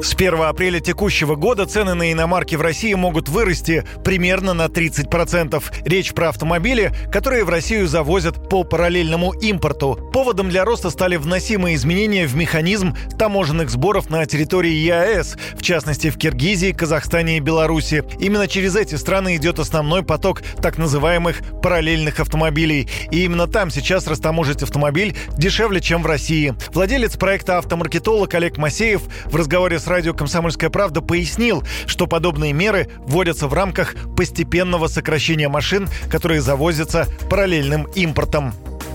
С 1 апреля текущего года цены на иномарки в России могут вырасти примерно на 30%. Речь про автомобили, которые в Россию завозят по параллельному импорту. Поводом для роста стали вносимые изменения в механизм таможенных сборов на территории ЕАЭС, в частности в Киргизии, Казахстане и Беларуси. Именно через эти страны идет основной поток так называемых параллельных автомобилей. И именно там сейчас растаможить автомобиль дешевле, чем в России. Владелец проекта «Автомаркетолог» Олег Масеев в разговоре с радио «Комсомольская правда» пояснил, что подобные меры вводятся в рамках постепенного сокращения машин, которые завозятся параллельным импортом.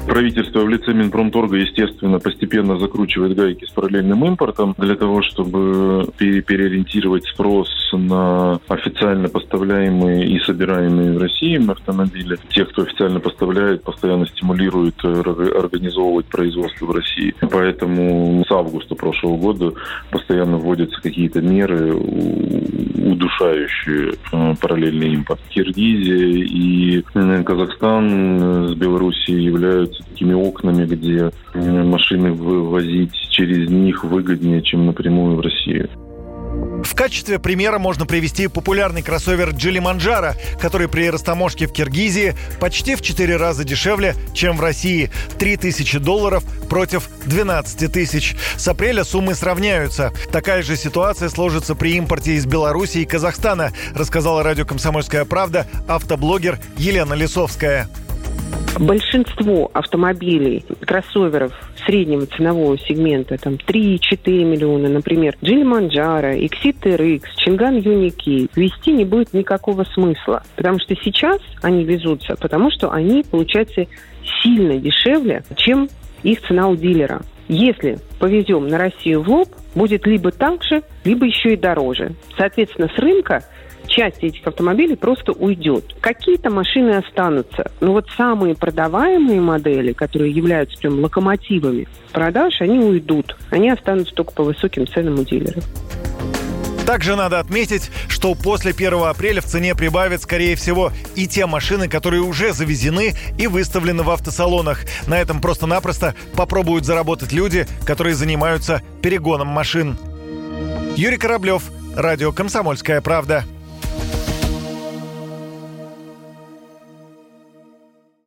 Правительство в лице Минпромторга, естественно, постепенно закручивает гайки с параллельным импортом для того, чтобы переориентировать спрос на официально поставляемые и собираемые в России автомобили. Те, кто официально поставляет, постоянно стимулируют организовывать производство в России. Поэтому с августа прошлого года постоянно вводятся какие-то меры, удушающие э, параллельный импорт. Киргизия и э, Казахстан с Белоруссией являются такими окнами, где э, машины вывозить через них выгоднее, чем напрямую в Россию. В качестве примера можно привести популярный кроссовер Джили который при растаможке в Киргизии почти в 4 раза дешевле, чем в России. 3000 долларов против 12 тысяч. С апреля суммы сравняются. Такая же ситуация сложится при импорте из Беларуси и Казахстана, рассказала радио «Комсомольская правда» автоблогер Елена Лисовская. Большинство автомобилей, кроссоверов среднего ценового сегмента, там 3-4 миллиона, например, Джили Манджара, Exit RX, Чинган Юники, вести не будет никакого смысла. Потому что сейчас они везутся, потому что они, получается, сильно дешевле, чем их цена у дилера. Если повезем на Россию в лоб, будет либо так же, либо еще и дороже. Соответственно, с рынка часть этих автомобилей просто уйдет. Какие-то машины останутся. Но вот самые продаваемые модели, которые являются прям локомотивами продаж, они уйдут. Они останутся только по высоким ценам у дилеров. Также надо отметить, что после 1 апреля в цене прибавят, скорее всего, и те машины, которые уже завезены и выставлены в автосалонах. На этом просто-напросто попробуют заработать люди, которые занимаются перегоном машин. Юрий Кораблев, Радио «Комсомольская правда».